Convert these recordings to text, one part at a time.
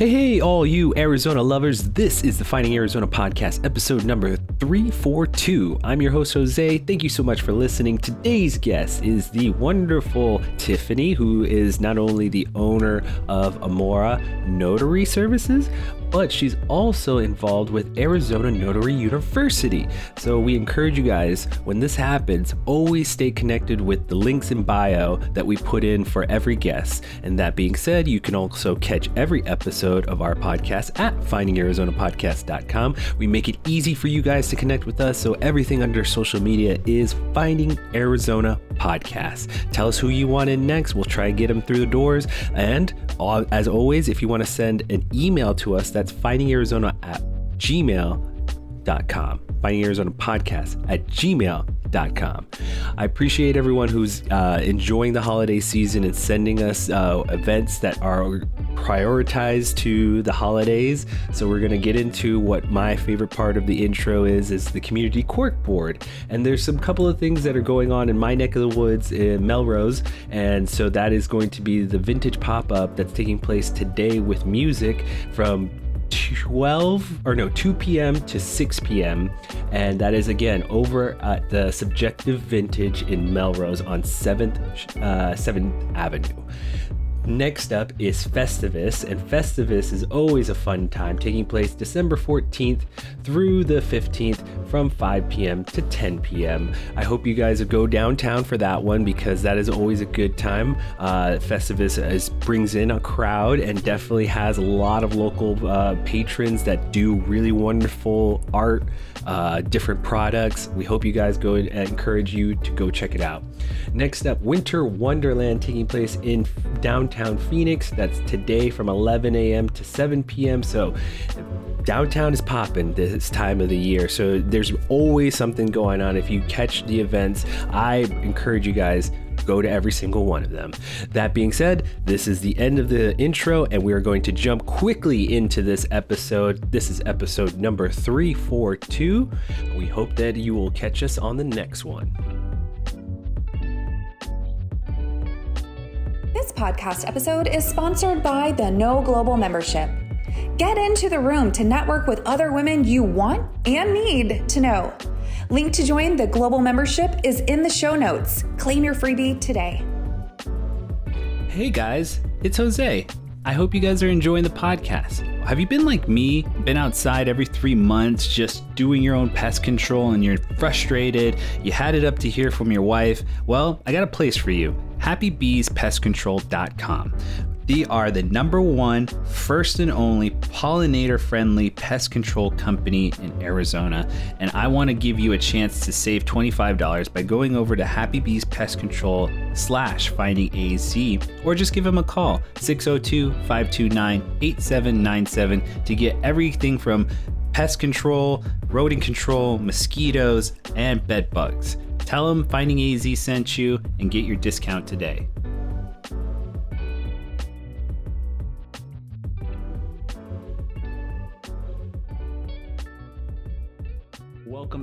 Hey, hey, all you Arizona lovers. This is the Finding Arizona podcast, episode number 342. I'm your host, Jose. Thank you so much for listening. Today's guest is the wonderful Tiffany, who is not only the owner of Amora Notary Services, but she's also involved with Arizona Notary University. So we encourage you guys, when this happens, always stay connected with the links in bio that we put in for every guest. And that being said, you can also catch every episode of our podcast at findingarizonapodcast.com. We make it easy for you guys to connect with us, so everything under social media is Finding Arizona Podcast. Tell us who you want in next. We'll try and get them through the doors. And uh, as always, if you want to send an email to us, that's findingarizona at gmail.com. Finding Arizona Podcast at gmail.com. I appreciate everyone who's uh, enjoying the holiday season and sending us uh, events that are prioritized to the holidays. So we're going to get into what my favorite part of the intro is is the community cork board. And there's some couple of things that are going on in my neck of the woods in Melrose, and so that is going to be the vintage pop-up that's taking place today with music from 12 or no 2 p.m. to 6 p.m. and that is again over at the Subjective Vintage in Melrose on 7th uh, 7th Avenue. Next up is Festivus, and Festivus is always a fun time, taking place December 14th through the 15th from 5 p.m. to 10 p.m. I hope you guys go downtown for that one because that is always a good time. Uh, Festivus is, brings in a crowd and definitely has a lot of local uh, patrons that do really wonderful art, uh, different products. We hope you guys go and encourage you to go check it out. Next up, Winter Wonderland taking place in downtown Phoenix. That's today from 11 a.m. to 7 p.m. So downtown is popping this time of the year. So there's always something going on. If you catch the events, I encourage you guys go to every single one of them. That being said, this is the end of the intro, and we are going to jump quickly into this episode. This is episode number 342. We hope that you will catch us on the next one. This podcast episode is sponsored by the No Global Membership. Get into the room to network with other women you want and need to know. Link to join the global membership is in the show notes. Claim your freebie today. Hey guys, it's Jose. I hope you guys are enjoying the podcast. Have you been like me, been outside every three months just doing your own pest control and you're frustrated? You had it up to here from your wife? Well, I got a place for you happybeespestcontrol.com. They are the number one, first and only pollinator friendly pest control company in Arizona. And I want to give you a chance to save $25 by going over to Happy Bees Pest Control slash finding AZ or just give them a call 602 529 8797 to get everything from pest control, rodent control, mosquitoes, and bed bugs. Tell them Finding AZ sent you and get your discount today.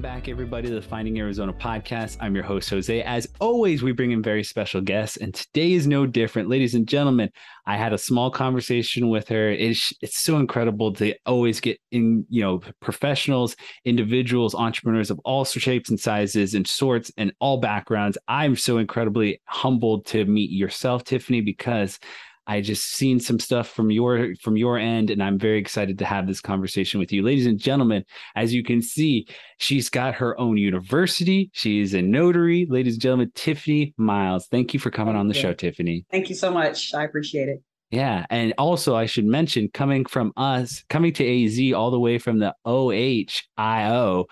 Back, everybody, to the Finding Arizona podcast. I'm your host, Jose. As always, we bring in very special guests, and today is no different. Ladies and gentlemen, I had a small conversation with her. It's, it's so incredible to always get in, you know, professionals, individuals, entrepreneurs of all shapes and sizes and sorts and all backgrounds. I'm so incredibly humbled to meet yourself, Tiffany, because I just seen some stuff from your from your end, and I'm very excited to have this conversation with you, ladies and gentlemen. As you can see, she's got her own university. She's a notary, ladies and gentlemen. Tiffany Miles, thank you for coming on the show, Tiffany. Thank you so much. I appreciate it. Yeah, and also I should mention, coming from us, coming to AZ all the way from the OHIO.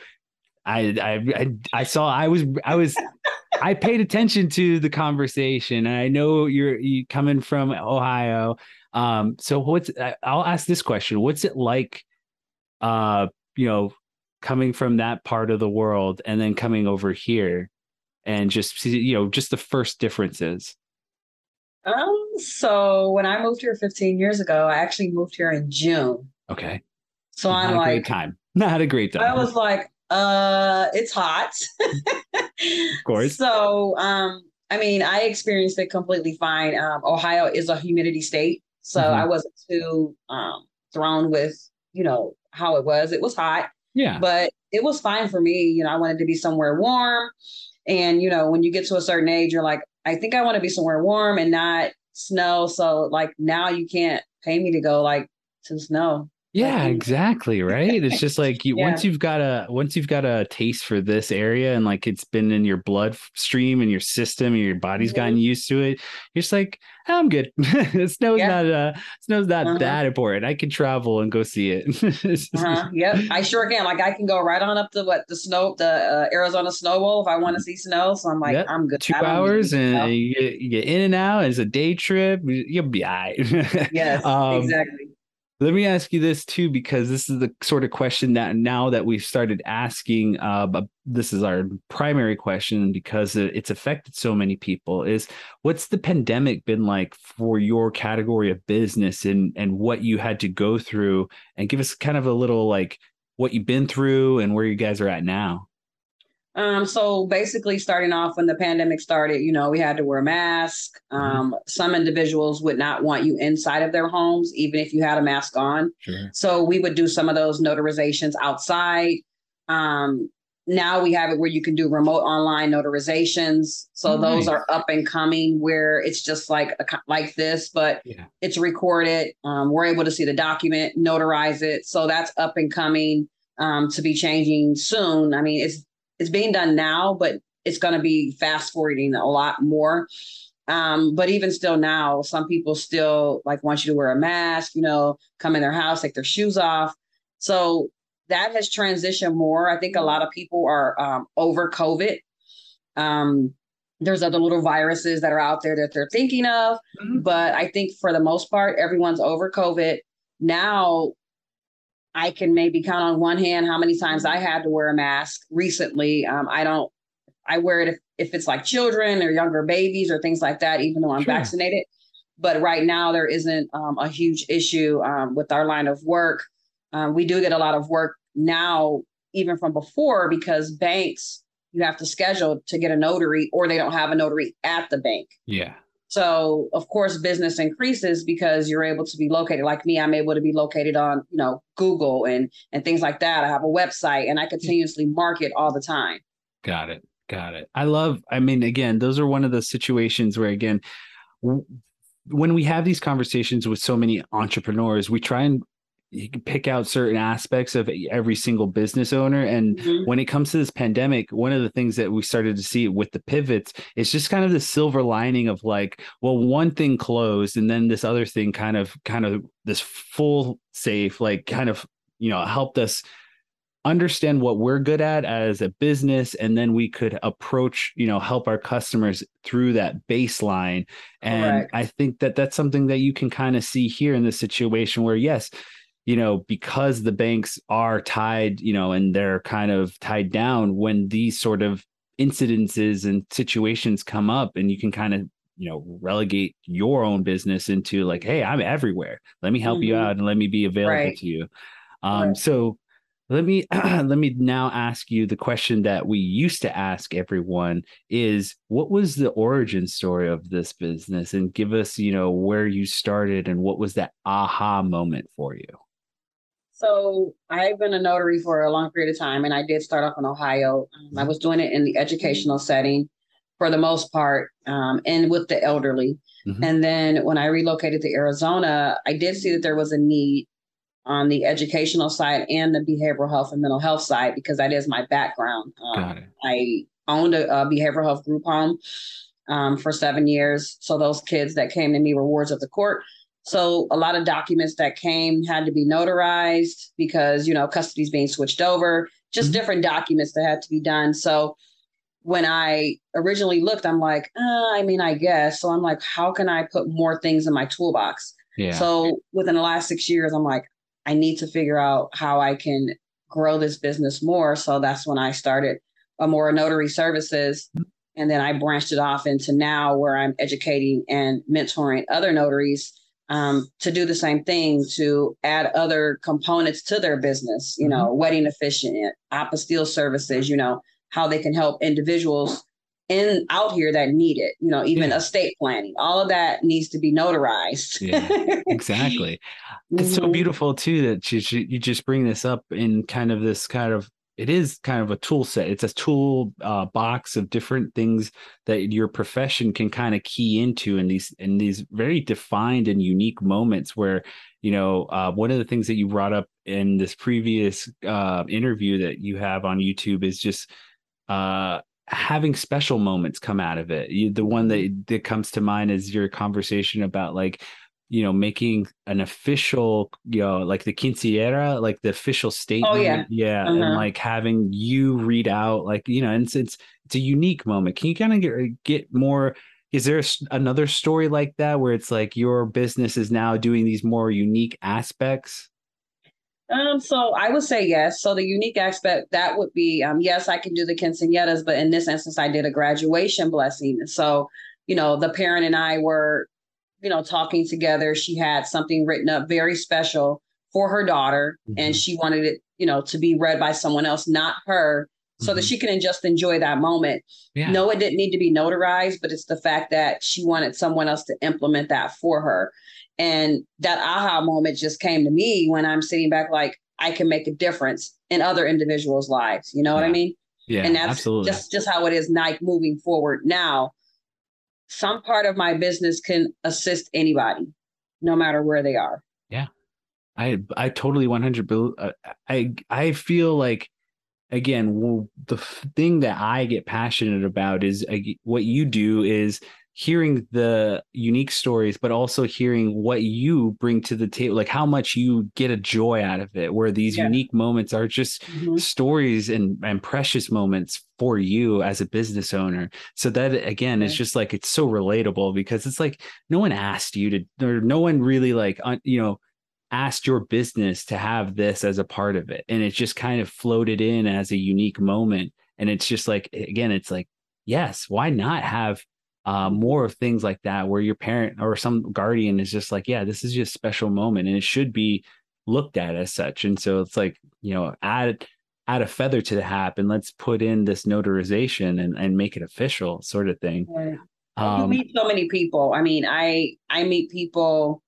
I I I, I saw I was I was I paid attention to the conversation, and I know you're you coming from Ohio. Um, so what's I'll ask this question: What's it like, uh, you know, coming from that part of the world and then coming over here, and just you know, just the first differences? Um, so when I moved here 15 years ago, I actually moved here in June. Okay. So Not I'm a like, great time. Not a great time. I was like, uh, it's hot. of course. So, um, I mean, I experienced it completely fine. Um, Ohio is a humidity state, so Mhm. I wasn't too um thrown with, you know, how it was. It was hot. Yeah. But it was fine for me. You know, I wanted to be somewhere warm. And, you know, when you get to a certain age, you're like, I think I want to be somewhere warm and not snow. So like now you can't pay me to go like to snow. Yeah, exactly. Right. It's just like you Yeah. once you've got a once you've got a taste for this area and like it's been in your bloodstream and your system and your body's Mhm. gotten used to it, you're just like, "Oh, I'm good. snow's Yeah. not uh snow's not Uh-huh. that important. I can travel and go see it. Uh-huh. Yep. I sure can. Like I can go right on up to what the snow, the uh, Arizona Snowbowl if I want to see snow. So I'm like, Yep. I'm good. Two I don't need hours to, you know? and you get, you get in and out. It's a day trip. You'll be all right. Yes, Um, exactly. Let me ask you this too, because this is the sort of question that now that we've started asking, uh, this is our primary question because it's affected so many people. Is what's the pandemic been like for your category of business and and what you had to go through, and give us kind of a little like what you've been through and where you guys are at now. Um, so basically, starting off when the pandemic started, you know, we had to wear a mask. Mm-hmm. Um, some individuals would not want you inside of their homes, even if you had a mask on. Sure. So we would do some of those notarizations outside. Um, now we have it where you can do remote online notarizations. So Oh, those are up and coming where it's just like a, like this, but Yeah. it's recorded. Um, we're able to see the document, notarize it. So that's up and coming um, to be changing soon. I mean, it's it's being done now, but it's going to be fast forwarding a lot more. Um, but even still now, some people still like want you to wear a mask, you know, come in their house, take their shoes off. So that has transitioned more. I think a lot of people are um, over COVID. Um, there's other little viruses that are out there that they're thinking of, Mhm. but I think for the most part, everyone's over COVID. Now, I can maybe count on one hand how many times I had to wear a mask recently. Um, I don't, I wear it if, if it's like children or younger babies or things like that, even though I'm Sure. vaccinated. But right now, there isn't um, a huge issue um, with our line of work. Um, we do get a lot of work now, even from before, because banks, you have to schedule to get a notary or they don't have a notary at the bank. Yeah. So of course business increases because you're able to be located like me I'm able to be located on you know Google and and things like that I have a website and I continuously market all the time Got it. Got it. I love, I mean, again, those are one of those situations where, again, w- when we have these conversations with so many entrepreneurs, we try and you can pick out certain aspects of every single business owner. And Mhm. when it comes to this pandemic, one of the things that we started to see with the pivots is just kind of the silver lining of like, well, one thing closed and then this other thing kind of, kind of this full safe, like kind of, you know, helped us understand what we're good at as a business and then we could approach you know help our customers through that baseline and Correct. i think that that's something that you can kind of see here in this situation where yes you know because the banks are tied you know and they're kind of tied down when these sort of incidences and situations come up and you can kind of you know relegate your own business into like hey i'm everywhere let me help you Mhm. out and let me be available Right. to you um Right. so let me let me now ask you the question that we used to ask everyone is what was the origin story of this business and give us you know where you started and what was that aha moment for you So I've been a notary for a long period of time, and I did start off in Ohio. Um, I was doing it in the educational setting for the most part, um, and with the elderly. Mhm. And then when I relocated to Arizona, I did see that there was a need on the educational side and the behavioral health and mental health side because that is my background. Um, I owned a, a behavioral health group home um, for seven years. So those kids that came to me were wards of the court. So a lot of documents that came had to be notarized because you know custody's being switched over. Just Mhm. different documents that had to be done. So when I originally looked, I'm like, uh, I mean, I guess. So I'm like, how can I put more things in my toolbox? yeah So within the last six years, I'm like, I need to figure out how I can grow this business more. So that's when I started Amora notary services. And then I branched it off into now where I'm educating and mentoring other notaries um, to do the same thing, to add other components to their business, you know, wedding officiant, apostille services, you know, how they can help individuals in out here that need it. You know, even yeah. estate planning, all of that needs to be notarized. yeah, exactly. It's mm-hmm. so beautiful too that you, you just bring this up in kind of this kind of it is kind of a tool set. It's a tool uh, box of different things that your profession can kind of key into in these in these very defined and unique moments where you know uh, one of the things that you brought up in this previous uh, interview that you have on YouTube is just uh, having special moments come out of it. You, the one that mm-hmm. that comes to mind is your conversation about like you know making an official you know like the quinceañera like the official statement oh, yeah, yeah uh-huh. and like having you read out like you know and it's it's, it's a unique moment can you kind of get get more is there another story like that where it's like your business is now doing these more unique aspects um, so I would say yes. So the unique aspect that would be, um, yes, I can do the quinceañeras, but in this instance, I did a graduation blessing. So, you know, the parent and I were, you know, talking together. She had something written up very special for her daughter, mm-hmm. and she wanted it, you know, to be read by someone else, not her, so mm-hmm. that she can just enjoy that moment. Yeah. No, it didn't need to be notarized, but it's the fact that she wanted someone else to implement that for her. And that aha moment just came to me when I'm sitting back, like, I can make a difference in other individuals' lives. You know yeah. what I mean? Yeah. And that's absolutely. just just how it is Nike moving forward. Now, some part of my business can assist anybody, no matter where they are. Yeah. I I totally 100 uh, I I feel like again, the thing that I get passionate about is uh, what you do is hearing the unique stories, but also hearing what you bring to the table, like how much you get a joy out of it, where these yeah. unique moments are just mm-hmm. stories and, and precious moments for you as a business owner. So that again is just like it's so relatable because it's like no one asked you to, or no one really like, you know, asked your business to have this as a part of it. And it just kind of floated in as a unique moment. And it's just like again it's like yes why not have uh, more of things like that where your parent or some guardian is just like yeah this is just a special moment and it should be looked at as such. And so it's like you know add add a feather to the hat and let's put in this notarization and, and make it official sort of thing yeah. um, you meet so many people i mean i i meet people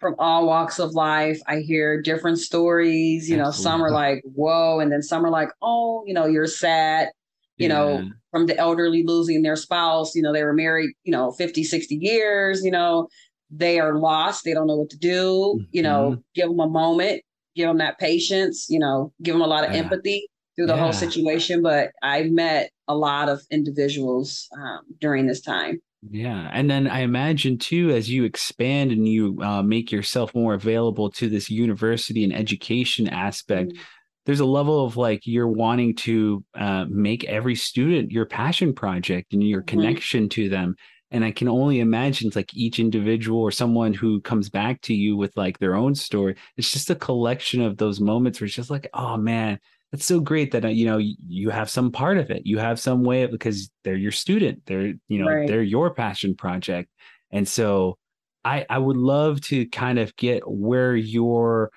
from all walks of life. I hear different stories. You know, some are like, whoa. And then some are like, oh, you know, you're sad, you yeah. know, from the elderly losing their spouse. You know, they were married, you know, 50, 60 years, you know, they are lost. They don't know what to do. Mm-hmm. You know, mm-hmm. give them a moment, give them that patience, you know, give them a lot of yeah. empathy through the yeah. whole situation. But I've met a lot of individuals um, during this time. Yeah. And then I imagine too, as you expand and you uh, make yourself more available to this university and education aspect, mm-hmm. there's a level of like you're wanting to uh, make every student your passion project and your mm-hmm. connection to them. And I can only imagine it's like each individual or someone who comes back to you with like their own story. It's just a collection of those moments where it's just like, oh man, it's so great that uh, you know you have some part of it you have some way of because they're your student they're you know right. they're your passion project and so i i would love to kind of get where your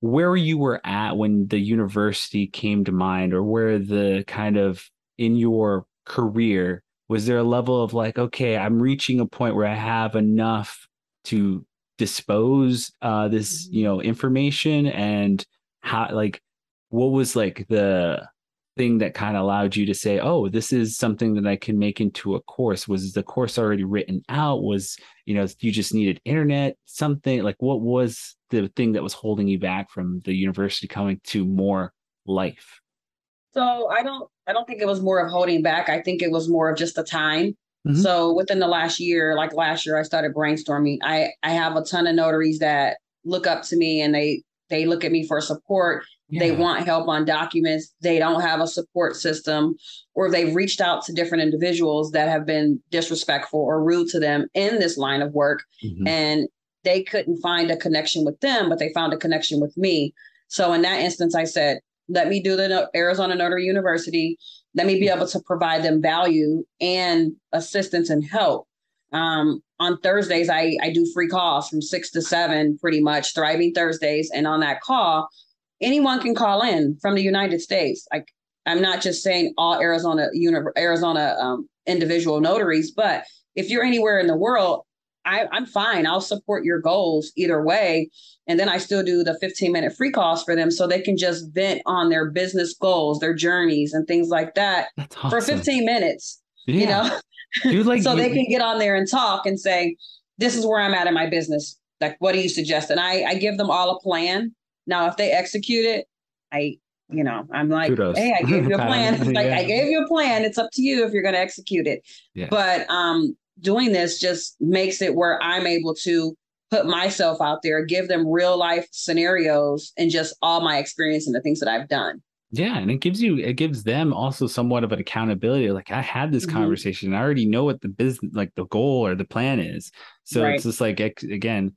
where you were at when the university came to mind or where the kind of in your career was there a level of like okay i'm reaching a point where i have enough to dispose uh this you know information and how like what was like the thing that kind of allowed you to say, oh, this is something that I can make into a course? Was the course already written out? Was, you know, you just needed internet, something like what was the thing that was holding you back from the university coming to more life? So I don't I don't think it was more of holding back. I think it was more of just the time. Mm-hmm. So within the last year, like last year, I started brainstorming. I I have a ton of notaries that look up to me and they they look at me for support yeah. They want help on documents. They don't have a support system, or they've reached out to different individuals that have been disrespectful or rude to them in this line of work. Mm-hmm. And they couldn't find a connection with them, but they found a connection with me. So in that instance, I said, let me do the Arizona Notary University. Let me be able to provide them value and assistance and help. Um, on Thursdays, I, I do free calls from six to seven, pretty much, Thriving Thursdays. And on that call, anyone can call in from the United States. Like I'm not just saying all Arizona Arizona um, individual notaries, but if you're anywhere in the world, I, I'm fine. I'll support your goals either way. And then I still do the 15 minute free calls for them so they can just vent on their business goals, their journeys, and things like that awesome. for 15 minutes. Yeah. You know, Dude, like so you, they can get on there and talk and say, "This is where I'm at in my business. Like, what do you suggest?" And I I give them all a plan. Now, if they execute it, I you know, I'm like, Kudos. hey, I gave you a plan. like yeah. I gave you a plan. It's up to you if you're going to execute it. Yeah. But um, doing this just makes it where I'm able to put myself out there, give them real life scenarios and just all my experience and the things that I've done. Yeah, and it gives you it gives them also somewhat of an accountability. Like I had this mm-hmm. conversation, I already know what the business like the goal or the plan is. So right. it's just like again,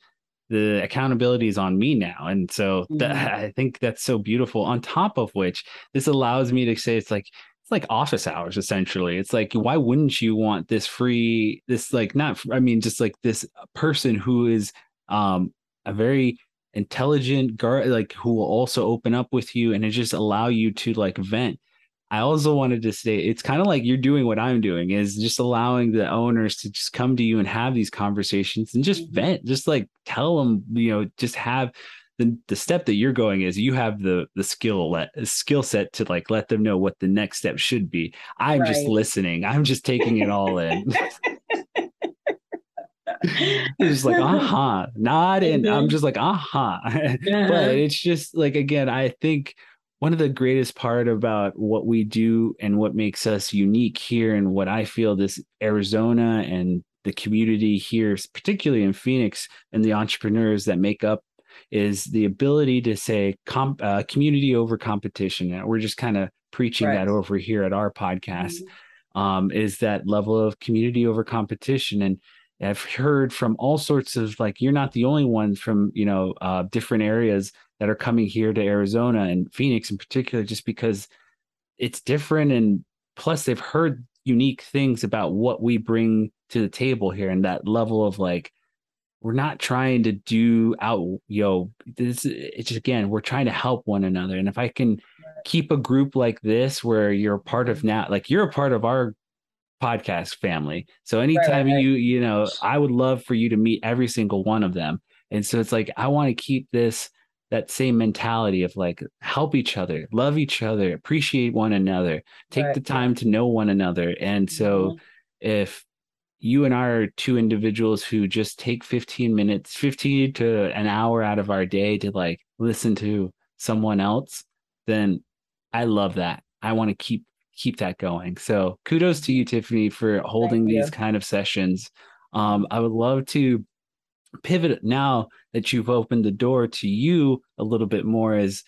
the accountability is on me now, and so mm-hmm. that, I think that's so beautiful. On top of which, this allows me to say it's like like office hours essentially. It's like why wouldn't you want this free this like not I mean just like this person who is um a very intelligent guard like who will also open up with you and it just allow you to like vent i also wanted to say it's kind of like you're doing what i'm doing is just allowing the owners to just come to you and have these conversations and just mm-hmm. vent just like tell them you know just have the, the step that you're going is you have the the skill let skill set to like let them know what the next step should be i'm right. just listening i'm just taking it all in it's like uh-huh nod and i'm mm-hmm. just like uh-huh uh-huh. but it's just like again i think one of the greatest part about what we do and what makes us unique here and what i feel this arizona and the community here particularly in phoenix and the entrepreneurs that make up is the ability to say comp, uh, community over competition and we're just kind of preaching right. that over here at our podcast mm-hmm. um, is that level of community over competition and I've heard from all sorts of like you're not the only one from you know uh, different areas that are coming here to Arizona and Phoenix in particular, just because it's different and plus they've heard unique things about what we bring to the table here and that level of like we're not trying to do out yo this it's again we're trying to help one another and if i can keep a group like this where you're a part of now like you're a part of our podcast family. So anytime right, right. you, you know, I would love for you to meet every single one of them. And so it's like I want to keep this that same mentality of like help each other, love each other, appreciate one another, take right. the time to know one another. And so mm-hmm. if you and I are two individuals who just take 15 minutes, 15 to an hour out of our day to like listen to someone else, then I love that. I want to keep keep that going. So kudos to you, Tiffany, for holding these kind of sessions. Um, I would love to pivot now that you've opened the door to you a little bit more is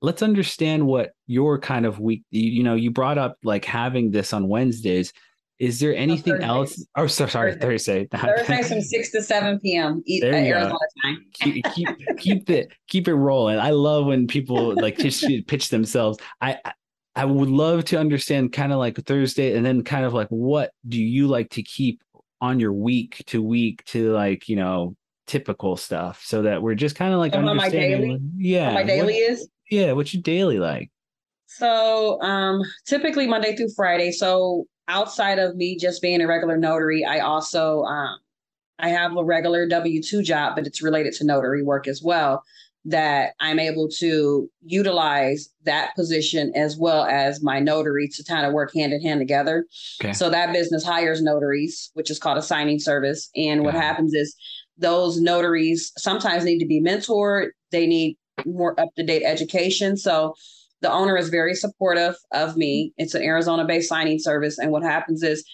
let's understand what your kind of week you, you know you brought up like having this on wednesdays is there anything else? Oh so sorry thursday. Thursday. Thursday from 6 to 7 p.m there you arizona go. time. Keep, keep keep it keep it rolling. I love when people like pitch, pitch themselves. I I would love to understand kind of like Thursday and then kind of like what do you like to keep on your week to week to like, you know, typical stuff so that we're just kind of like my daily, yeah. my daily what, is? Yeah, what's your daily like? So um typically Monday through Friday. So outside of me just being a regular notary, I also um I have a regular W 2 job, but it's related to notary work as well that I'm able to utilize that position as well as my notary to kind of work hand in hand together. Okay. So that business hires notaries, which is called a signing service. And what happens is those notaries sometimes need to be mentored, they need more up to date education. So the owner is very supportive of me. It's an Arizona based signing service. And what happens is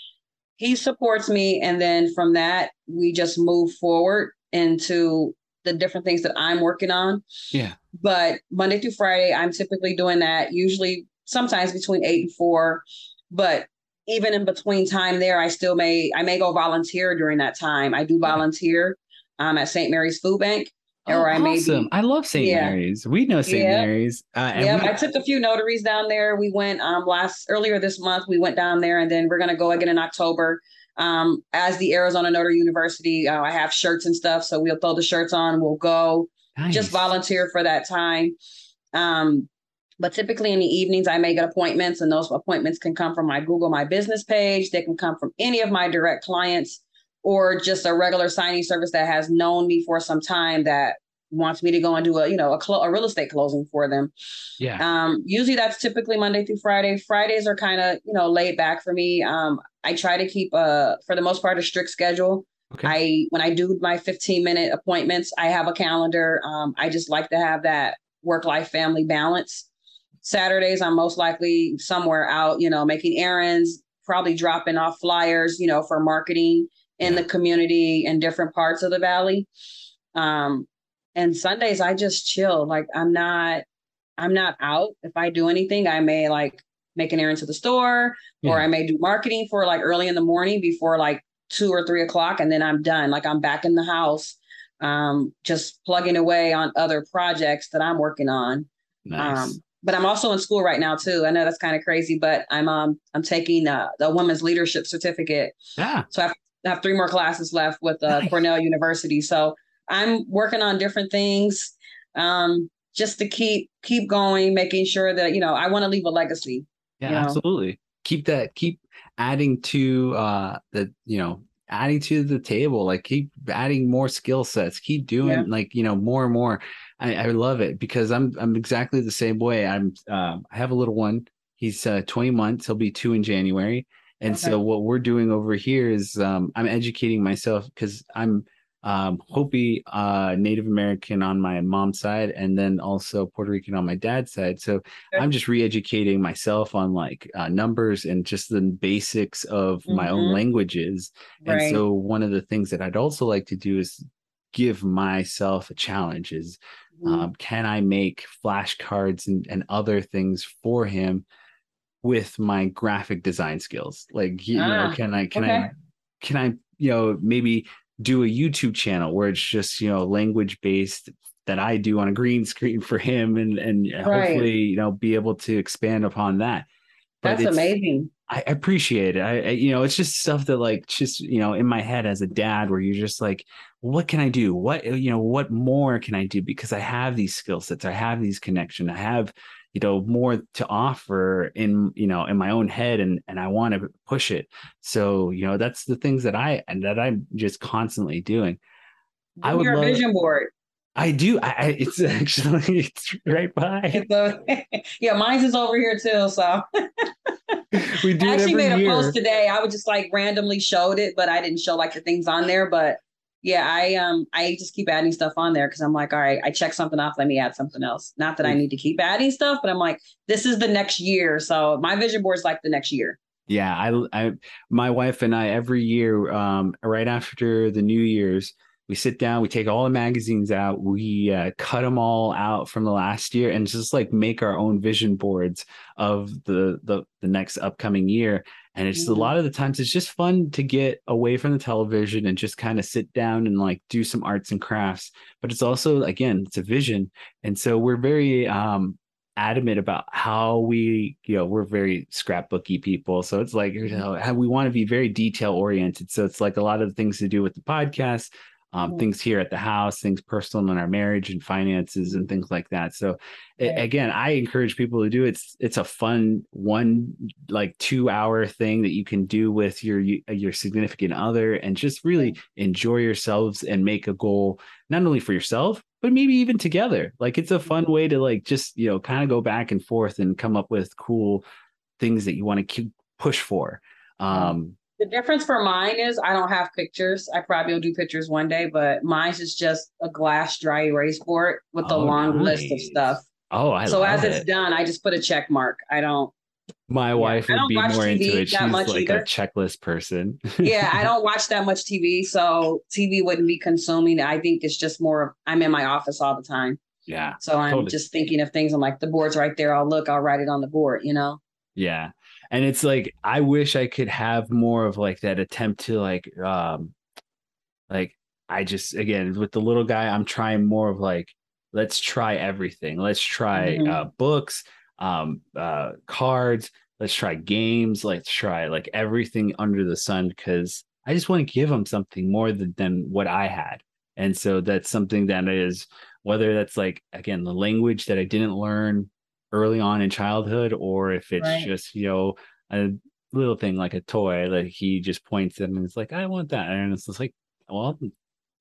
he supports me. And then from that, we just move forward into the different things that I'm working on. Yeah. But Monday through Friday, I'm typically doing that, usually sometimes between eight and four. But even in between time there, I still may I may go volunteer during that time. I do volunteer um, at St. Mary's Food Bank. Oh, or I awesome. Be, I love St. Yeah. Mary's. We know St. Yeah. Mary's. Uh, yeah, we, I took a few notaries down there. We went um last earlier this month. We went down there, and then we're gonna go again in October. Um, as the Arizona Notary University, uh, I have shirts and stuff, so we'll throw the shirts on. We'll go, nice. just volunteer for that time. Um, But typically in the evenings, I may get appointments, and those appointments can come from my Google My Business page. They can come from any of my direct clients or just a regular signing service that has known me for some time that wants me to go and do a you know a, clo- a real estate closing for them. Yeah. Um, usually that's typically Monday through Friday. Fridays are kind of you know laid back for me. Um, I try to keep a for the most part a strict schedule. Okay. I when I do my 15 minute appointments, I have a calendar. Um, I just like to have that work life family balance. Saturdays, I'm most likely somewhere out, you know, making errands, probably dropping off flyers, you know, for marketing in the community in different parts of the valley. Um, and Sundays, I just chill. Like I'm not, I'm not out. If I do anything, I may like make an errand to the store, yeah. or I may do marketing for like early in the morning before like two or three o'clock, and then I'm done. Like I'm back in the house, um, just plugging away on other projects that I'm working on. Nice. Um, but I'm also in school right now too. I know that's kind of crazy, but I'm um I'm taking uh, the women's leadership certificate. Yeah. So I have, I have three more classes left with uh, nice. Cornell University. So I'm working on different things, um, just to keep keep going, making sure that you know I want to leave a legacy. Yeah, you know? absolutely. Keep that. Keep adding to uh the you know adding to the table like keep adding more skill sets keep doing yeah. like you know more and more I, I love it because I'm I'm exactly the same way. I'm um, I have a little one. He's uh, 20 months. He'll be two in January. And okay. so what we're doing over here is um, I'm educating myself because I'm um, Hopi uh, Native American on my mom's side, and then also Puerto Rican on my dad's side. So okay. I'm just re-educating myself on like uh, numbers and just the basics of mm-hmm. my own mm-hmm. languages. Right. And so one of the things that I'd also like to do is give myself a challenge: is Mm-hmm. Um, can I make flashcards and, and other things for him with my graphic design skills? Like, you ah, know, can I, can okay. I, can I, you know, maybe do a YouTube channel where it's just, you know, language based that I do on a green screen for him and, and right. hopefully, you know, be able to expand upon that. But That's amazing. I appreciate it. I, I, you know, it's just stuff that like just you know in my head as a dad, where you're just like, what can I do? What you know, what more can I do? Because I have these skill sets, I have these connections, I have you know more to offer in you know in my own head, and and I want to push it. So you know, that's the things that I and that I'm just constantly doing. I would your love, vision board. I do. I, I, it's actually it's right by. So, yeah, mine's is over here too. So we do. I actually made a year. post today. I would just like randomly showed it, but I didn't show like the things on there. But yeah, I um I just keep adding stuff on there because I'm like, all right, I check something off. Let me add something else. Not that I need to keep adding stuff, but I'm like, this is the next year. So my vision board is like the next year. Yeah, I, I, my wife and I every year, um, right after the New Year's, we sit down, we take all the magazines out, we uh, cut them all out from the last year, and just like make our own vision boards of the the, the next upcoming year. And it's mm-hmm. a lot of the times it's just fun to get away from the television and just kind of sit down and like do some arts and crafts. But it's also again, it's a vision, and so we're very um, adamant about how we you know we're very scrapbooky people so it's like you mm-hmm. know we want to be very detail oriented so it's like a lot of the things to do with the podcast um, mm-hmm. things here at the house, things personal in our marriage and finances and things like that. So it, again, I encourage people to do it. It's it's a fun one like two hour thing that you can do with your your significant other and just really enjoy yourselves and make a goal not only for yourself but maybe even together. Like it's a fun mm-hmm. way to like just you know kind of go back and forth and come up with cool things that you want to keep push for. Um, the difference for mine is I don't have pictures. I probably will do pictures one day, but mine's is just a glass dry erase board with a oh, long nice. list of stuff. Oh, I so as it. it's done, I just put a check mark. I don't. My yeah, wife would be more TV into it. She's like either. a checklist person. yeah, I don't watch that much TV, so TV wouldn't be consuming. I think it's just more of I'm in my office all the time. Yeah. So I'm totally. just thinking of things. I'm like, the board's right there. I'll look. I'll write it on the board. You know. Yeah and it's like i wish i could have more of like that attempt to like um like i just again with the little guy i'm trying more of like let's try everything. Let's try mm-hmm. uh books um uh cards. Let's try games. Let's try like everything under the sun because i just want to give him something more than, than what i had. And so that's something that is whether that's like again the language that i didn't learn early on in childhood or if it's Right. just you know a little thing like a toy like he just points at it and it's like i want that and it's just like well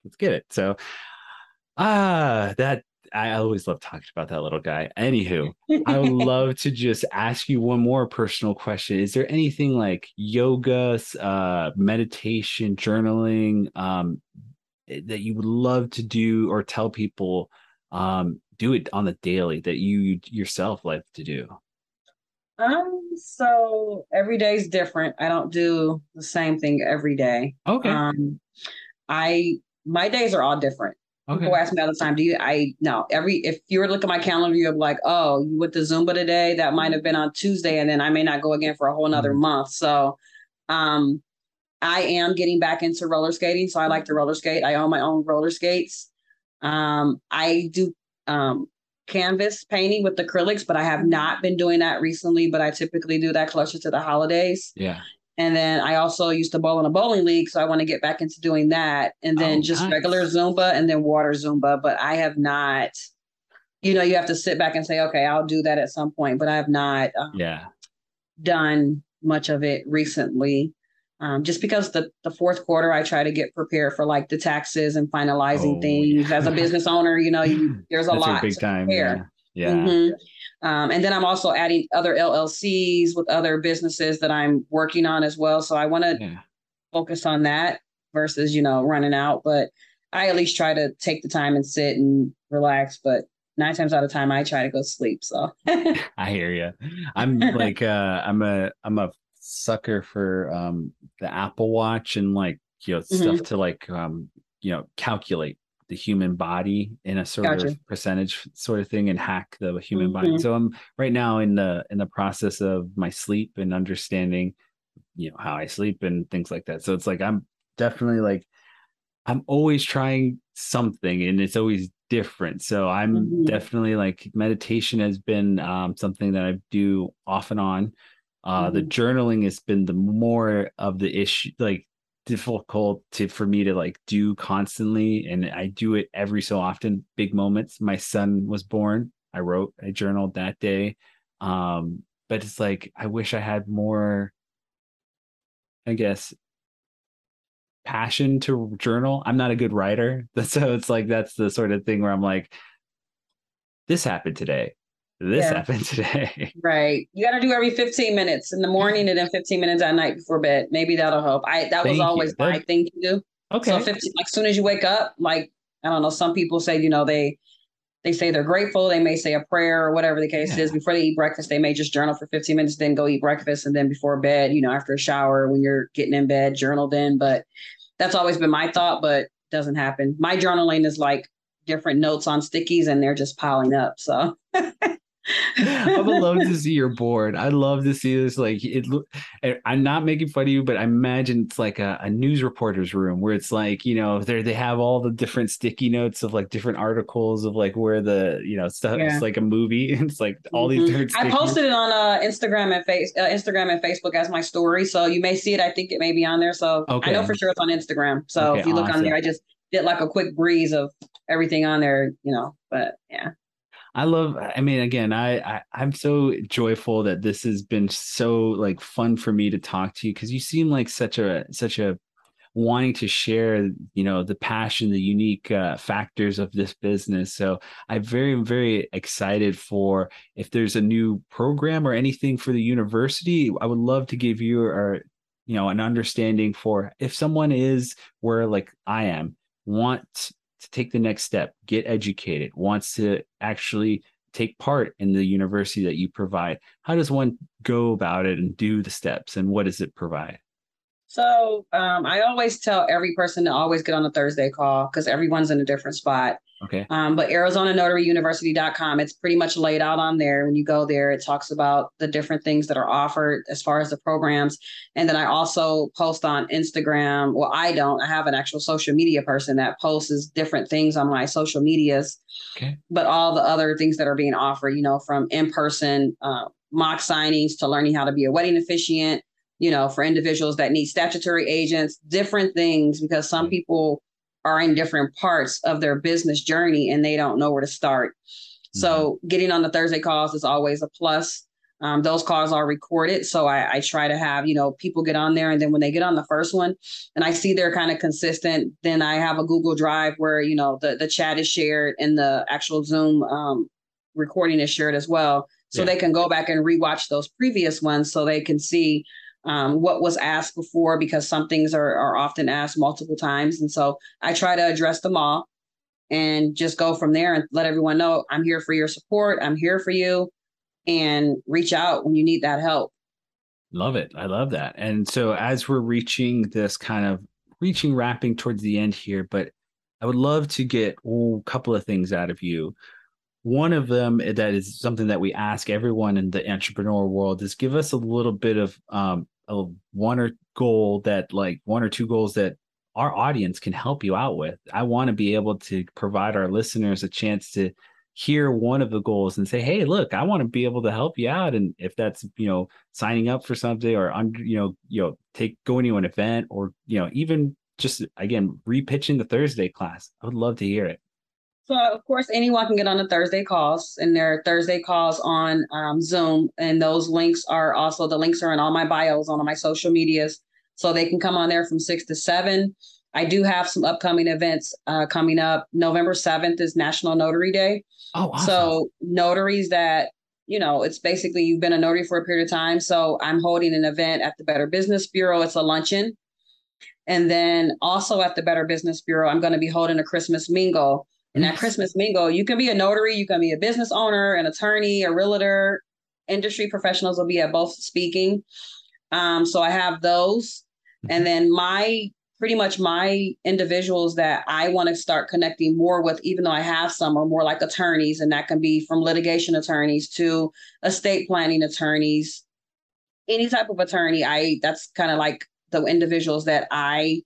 let's get it so ah that i always love talking about that little guy anywho I would love to just ask you one more personal question. Is there anything like yoga, uh, meditation, journaling um, that you would love to do or tell people um, do it on the daily that you yourself like to do? Um, so every day is different. I don't do the same thing every day. Okay. Um, I my days are all different. okay. People ask me all the time, do you I no every if you were to look at my calendar, you're like, oh, you went to Zumba today. That might have been on Tuesday, and then I may not go again for a whole nother Mhm. month. So um I am getting back into roller skating. So I like to roller skate. I own my own roller skates. Um, I do um canvas painting with acrylics, but I have not been doing that recently, but I typically do that closer to the holidays. Yeah. And then I also used to bowl in a bowling league, so I want to get back into doing that. And then Oh, just nice. regular Zumba and then water Zumba. But I have not, you know, you have to sit back and say, okay, I'll do that at some point. But I have not um, Yeah. done much of it recently. Um, just because the the fourth quarter, I try to get prepared for like the taxes and finalizing Oh, things. yeah. As a business owner, you know, you, there's a That's lot big time. prepare. Yeah. Yeah. Mhm. Um, and then I'm also adding other LLCs with other businesses that I'm working on as well. So I want to Yeah. focus on that versus, you know, running out. But I at least try to take the time and sit and relax. But nine times out of time, I try to go sleep. So I hear you. I'm like uh I'm a I'm a sucker for um the Apple Watch and like you know stuff to like um you know calculate the human body in a sort Gotcha. of percentage sort of thing and hack the human body. Mhm. So I'm right now in the in the process of my sleep and understanding you know how I sleep and things like that. So it's like I'm definitely like I'm always trying something and it's always different. So I'm Mhm. definitely like meditation has been um, something that I do off and on. Uh, The Mhm. journaling has been the more of the issue, like difficult to for me to like do constantly, and I do it every so often. Big moments. My son was born. I wrote. I journaled that day. Um, but it's like I wish I had more. I guess passion to journal. I'm not a good writer. So it's like that's the sort of thing where I'm like, this happened today. This Yeah. happened today. right, you got to do every 15 minutes in the morning and then 15 minutes at night before bed. Maybe that'll help. I that Thank was you. always my That- thing to do. Okay. So 15, like soon as you wake up, like I don't know, some people say, you know, they they say they're grateful, they may say a prayer or whatever the case is. Before they eat breakfast, they may just journal for 15 minutes, then go eat breakfast, and then before bed, you know, after a shower, when you're getting in bed, journal then. But that's always been my thought, but doesn't happen. My journaling is like different notes on stickies and they're just piling up. So I would love to see your board. I'd love to see this. Like it. look- I- I'm not making fun of you, but I imagine it's like a, a news reporter's room where it's like you know they they have all the different sticky notes of like different articles of like where the you know stuff. Yeah. It's like a movie. It's like all these Mhm. different. I posted it on uh, Instagram and face uh, Instagram and Facebook as my story, so you may see it. I think it may be on there. So Okay. I know for sure it's on Instagram. So Okay, if you look awesome. on there, I just did like a quick breeze of everything on there, you know. But yeah, I love. I mean, again, I, I I'm so joyful that this has been so like fun for me to talk to you because you seem like such a such a wanting to share you know the passion the unique uh, factors of this business so i'm very very excited for if there's a new program or anything for the university i would love to give you or you know an understanding for if someone is where like i am want to take the next step get educated wants to actually take part in the university that you provide how does one go about it and do the steps and what does it provide so um, I always tell every person to always get on a Thursday call because everyone's in a different spot. Okay Um, but ArizonaNotaryUniversity.com, it's pretty much laid out on there. When you go there, it talks about the different things that are offered as far as the programs. And then I also post on Instagram. Well, I don't. I have an actual social media person that posts different things on my social medias. Okay. But all the other things that are being offered, you know, from in person uh, mock signings to learning how to be a wedding officiant, you know, for individuals that need statutory agents, different things, because some Mhm. people are in different parts of their business journey and they don't know where to start. So getting on the Thursday calls is always a plus. Um, those calls are recorded. So I, I, try to have, you know, people get on there. And then when they get on the first one and I see they're kind of consistent, then I have a Google Drive where, you know, the, the chat is shared and the actual Zoom um, recording is shared as well. So yeah. they can go back and rewatch those previous ones so they can see um, what was asked before because some things are, are often asked multiple times. And so I try to address them all and just go from there and let everyone know I'm here for your support. I'm here for you and reach out when you need that help. Love it. I love that. And so as we're reaching this kind of reaching wrapping towards the end here, but I would love to get a couple of things out of you. One of them that is something that we ask everyone in the entrepreneur world is give us a little bit of um, a one or goal that like one or two goals that our audience can help you out with. I want to be able to provide our listeners a chance to hear one of the goals and say, "Hey, look, I want to be able to help you out." And if that's you know signing up for something or under you know you know take going to an event or you know even just again repitching the Thursday class, I would love to hear it. So of course, anyone can get on the Thursday calls, and there are Thursday calls on um, Zoom, and those links are also the links are in all my bios on all my social medias, so they can come on there from six to seven. I do have some upcoming events uh, coming up. November seventh is National Notary Day. Oh, awesome. so notaries that you know, it's basically you've been a notary for a period of time. So I'm holding an event at the Better Business Bureau. It's a luncheon. And then also at the Better Business Bureau, I'm going to be holding a Christmas mingle and that Christmas mingle, you can be a notary, you can be a business owner, an attorney, a realtor. Industry professionals will be at both speaking. Um, so I have those. And mm-hmm. then my pretty much my individuals that I want to start connecting more with, even though I have some, are more like attorneys, and that can be from litigation attorneys to estate planning attorneys, any type of attorney. I that's kind of like the individuals that I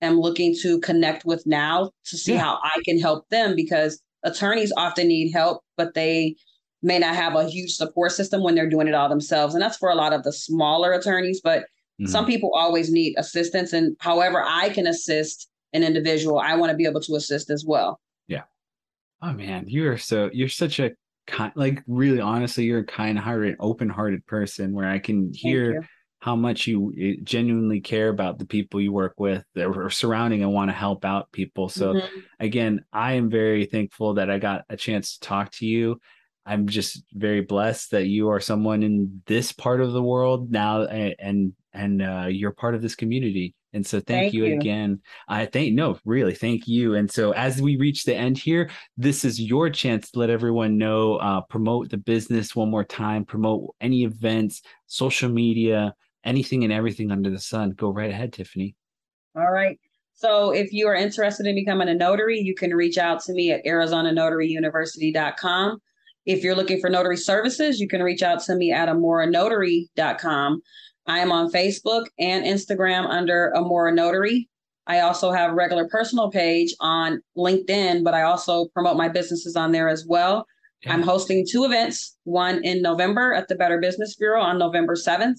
am looking to connect with now to see yeah. how I can help them because attorneys often need help, but they may not have a huge support system when they're doing it all themselves. And that's for a lot of the smaller attorneys, but mm-hmm. some people always need assistance. And however I can assist an individual, I want to be able to assist as well. Yeah. Oh man, you are so you're such a kind like really honestly, you're a kind hearted, open hearted person where I can hear how much you genuinely care about the people you work with that are surrounding and want to help out people. So mm-hmm. again, I am very thankful that I got a chance to talk to you. I'm just very blessed that you are someone in this part of the world now and and uh, you're part of this community. And so thank, thank you, you, again. I thank no, really, thank you. And so as we reach the end here, this is your chance to let everyone know, uh, promote the business one more time, promote any events, social media, anything and everything under the sun. Go right ahead, Tiffany. All right. So if you are interested in becoming a notary, you can reach out to me at ArizonaNotaryUniversity.com. If you're looking for notary services, you can reach out to me at AmoraNotary.com. I am on Facebook and Instagram under Amora Notary. I also have a regular personal page on LinkedIn, but I also promote my businesses on there as well. Yeah. I'm hosting two events, one in November at the Better Business Bureau on November 7th,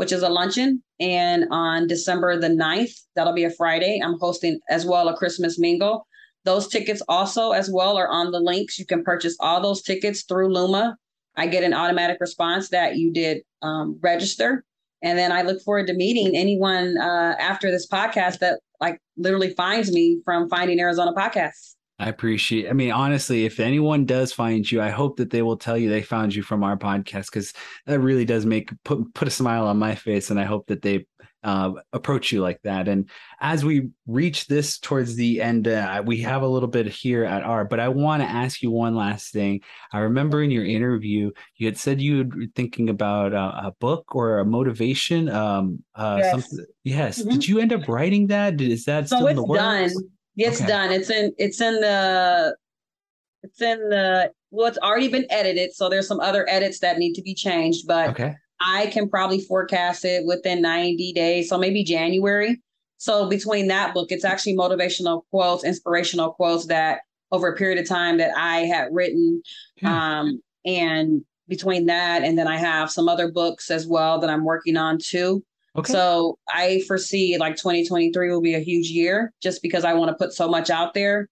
which is a luncheon. And on December the 9th, that'll be a Friday, I'm hosting as well a Christmas mingle. Those tickets also as well are on the links. You can purchase all those tickets through Luma. I get an automatic response that you did um, register. And then I look forward to meeting anyone uh, after this podcast that like literally finds me from Finding Arizona Podcasts. I appreciate. I mean, honestly, if anyone does find you, I hope that they will tell you they found you from our podcast because that really does make put put a smile on my face, and I hope that they uh, approach you like that. And as we reach this towards the end, uh, we have a little bit here at our. But I want to ask you one last thing. I remember in your interview, you had said you were thinking about a, a book or a motivation. Um, uh, yes. Something, yes. Mm-hmm. Did you end up writing that? Is that so? it's done it's okay. done. It's in it's in the it's in the well, it's already been edited. So there's some other edits that need to be changed, but okay. I can probably forecast it within 90 days. So maybe January. So between that book, it's actually motivational quotes, inspirational quotes that over a period of time that I had written. Hmm. Um, and between that, and then I have some other books as well that I'm working on too. Okay. So I foresee like 2023 will be a huge year just because I want to put so much out there.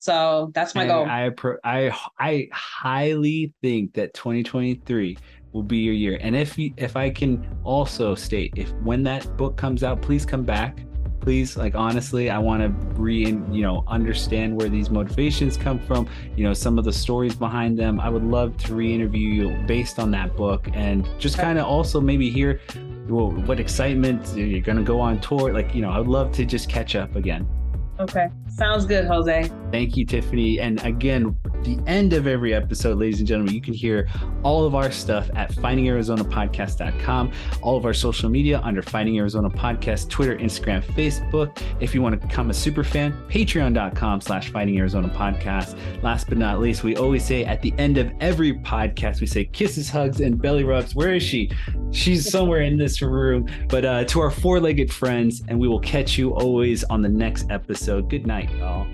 So that's my And goal. I I I highly think that 2023 will be your year. And if you, if I can also state, if when that book comes out, please come back. Please, like honestly, I want to re you know understand where these motivations come from. You know some of the stories behind them. I would love to re-interview you based on that book and just kind of also maybe hear what excitement you're gonna go on tour. Like you know, I would love to just catch up again. Okay. Sounds good, Jose. Thank you, Tiffany. And again, the end of every episode, ladies and gentlemen, you can hear all of our stuff at findingarizonapodcast.com, all of our social media under Finding Arizona Podcast, Twitter, Instagram, Facebook. If you want to become a super fan, patreon.com slash Finding Arizona Podcast. Last but not least, we always say at the end of every podcast, we say kisses, hugs, and belly rubs. Where is she? She's somewhere in this room. But uh, to our four legged friends, and we will catch you always on the next episode. So good night, y'all.